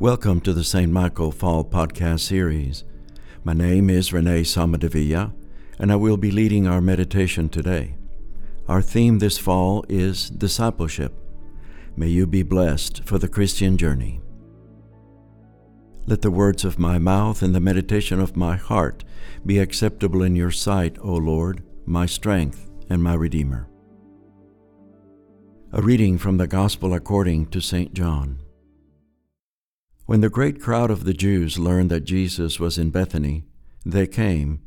Welcome to the St. Michael Fall Podcast Series. My name is Renee Samadevilla, and I will be leading our meditation today. Our theme this fall is discipleship. May you be blessed for the Christian journey. Let the words of my mouth and the meditation of my heart be acceptable in your sight, O Lord, my strength and my Redeemer. A reading from the Gospel according to St. John. When the great crowd of the Jews learned that Jesus was in Bethany, they came,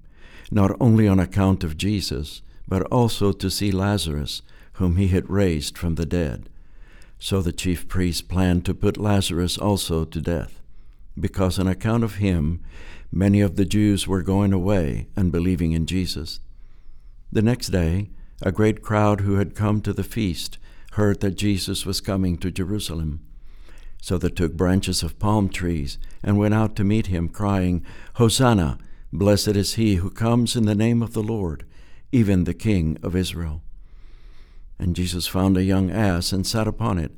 not only on account of Jesus, but also to see Lazarus, whom he had raised from the dead. So the chief priests planned to put Lazarus also to death, because on account of him many of the Jews were going away and believing in Jesus. The next day, a great crowd who had come to the feast heard that Jesus was coming to Jerusalem. So they took branches of palm trees and went out to meet him, crying, Hosanna! Blessed is he who comes in the name of the Lord, even the King of Israel. And Jesus found a young ass and sat upon it,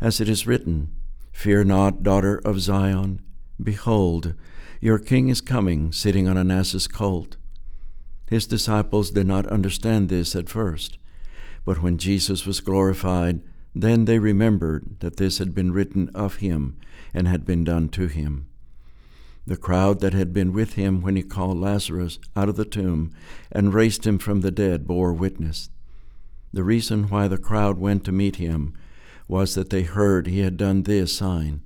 as it is written, Fear not, daughter of Zion. Behold, your king is coming, sitting on an ass's colt. His disciples did not understand this at first. But when Jesus was glorified, then they remembered that this had been written of him and had been done to him. The crowd that had been with him when he called Lazarus out of the tomb and raised him from the dead bore witness. The reason why the crowd went to meet him was that they heard he had done this sign.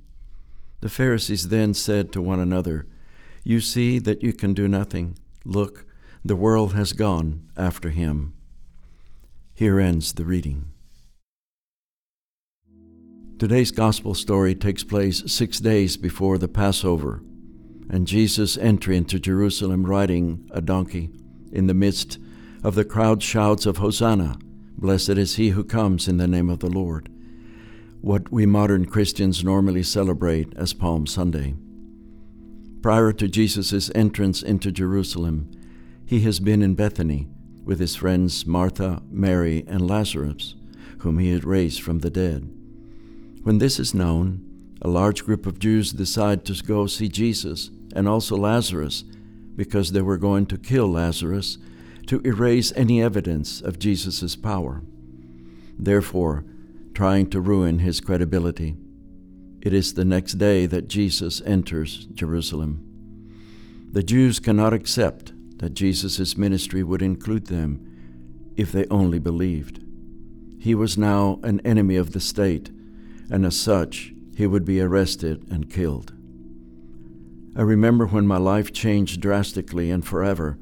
The Pharisees then said to one another, You see that you can do nothing. Look, the world has gone after him. Here ends the reading. Today's gospel story takes place six days before the Passover and Jesus' entry into Jerusalem riding a donkey in the midst of the crowd shouts of Hosanna, blessed is he who comes in the name of the Lord, what we modern Christians normally celebrate as Palm Sunday. Prior to Jesus' entrance into Jerusalem, he has been in Bethany with his friends Martha, Mary, and Lazarus, whom he had raised from the dead. When this is known, a large group of Jews decide to go see Jesus and also Lazarus because they were going to kill Lazarus to erase any evidence of Jesus' power, therefore, trying to ruin his credibility. It is the next day that Jesus enters Jerusalem. The Jews cannot accept that Jesus' ministry would include them if they only believed. He was now an enemy of the state, and as such, he would be arrested and killed. I remember when my life changed drastically and forever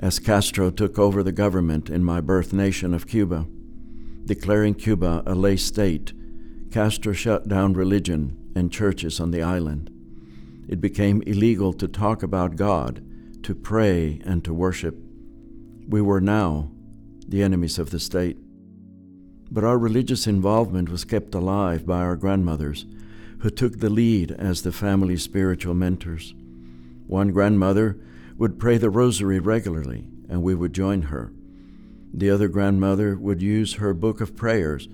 as Castro took over the government in my birth nation of Cuba. Declaring Cuba a lay state, Castro shut down religion and churches on the island. It became illegal to talk about God to pray and to worship. We were now the enemies of the state. But our religious involvement was kept alive by our grandmothers, who took the lead as the family's spiritual mentors. One grandmother would pray the rosary regularly, and we would join her. The other grandmother would use her book of prayers,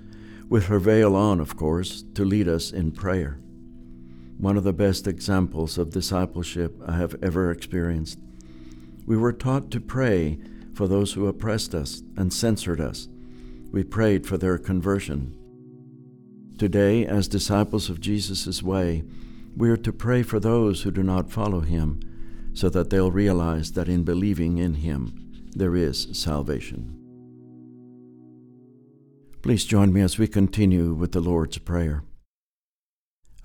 with her veil on, of course, to lead us in prayer. One of the best examples of discipleship I have ever experienced. We were taught to pray for those who oppressed us and censored us. We prayed for their conversion. Today, as disciples of Jesus' way, we are to pray for those who do not follow him, so that they'll realize that in believing in him, there is salvation. Please join me as we continue with the Lord's Prayer.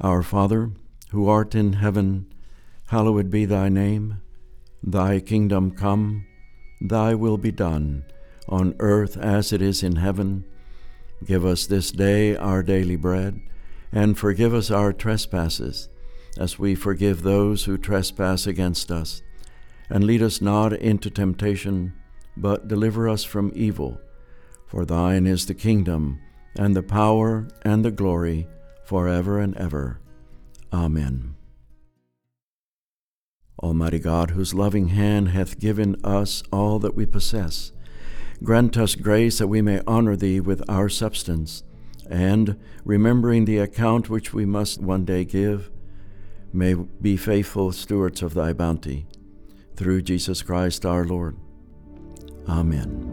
Our Father, who art in heaven, hallowed be thy name. Thy kingdom come, thy will be done, on earth as it is in heaven. Give us this day our daily bread, and forgive us our trespasses, as we forgive those who trespass against us. And lead us not into temptation, but deliver us from evil. For thine is the kingdom, and the power, and the glory, forever and ever. Amen. Almighty God, whose loving hand hath given us all that we possess, grant us grace that we may honor Thee with our substance, and, remembering the account which we must one day give, may be faithful stewards of thy bounty. Through Jesus Christ our Lord. Amen.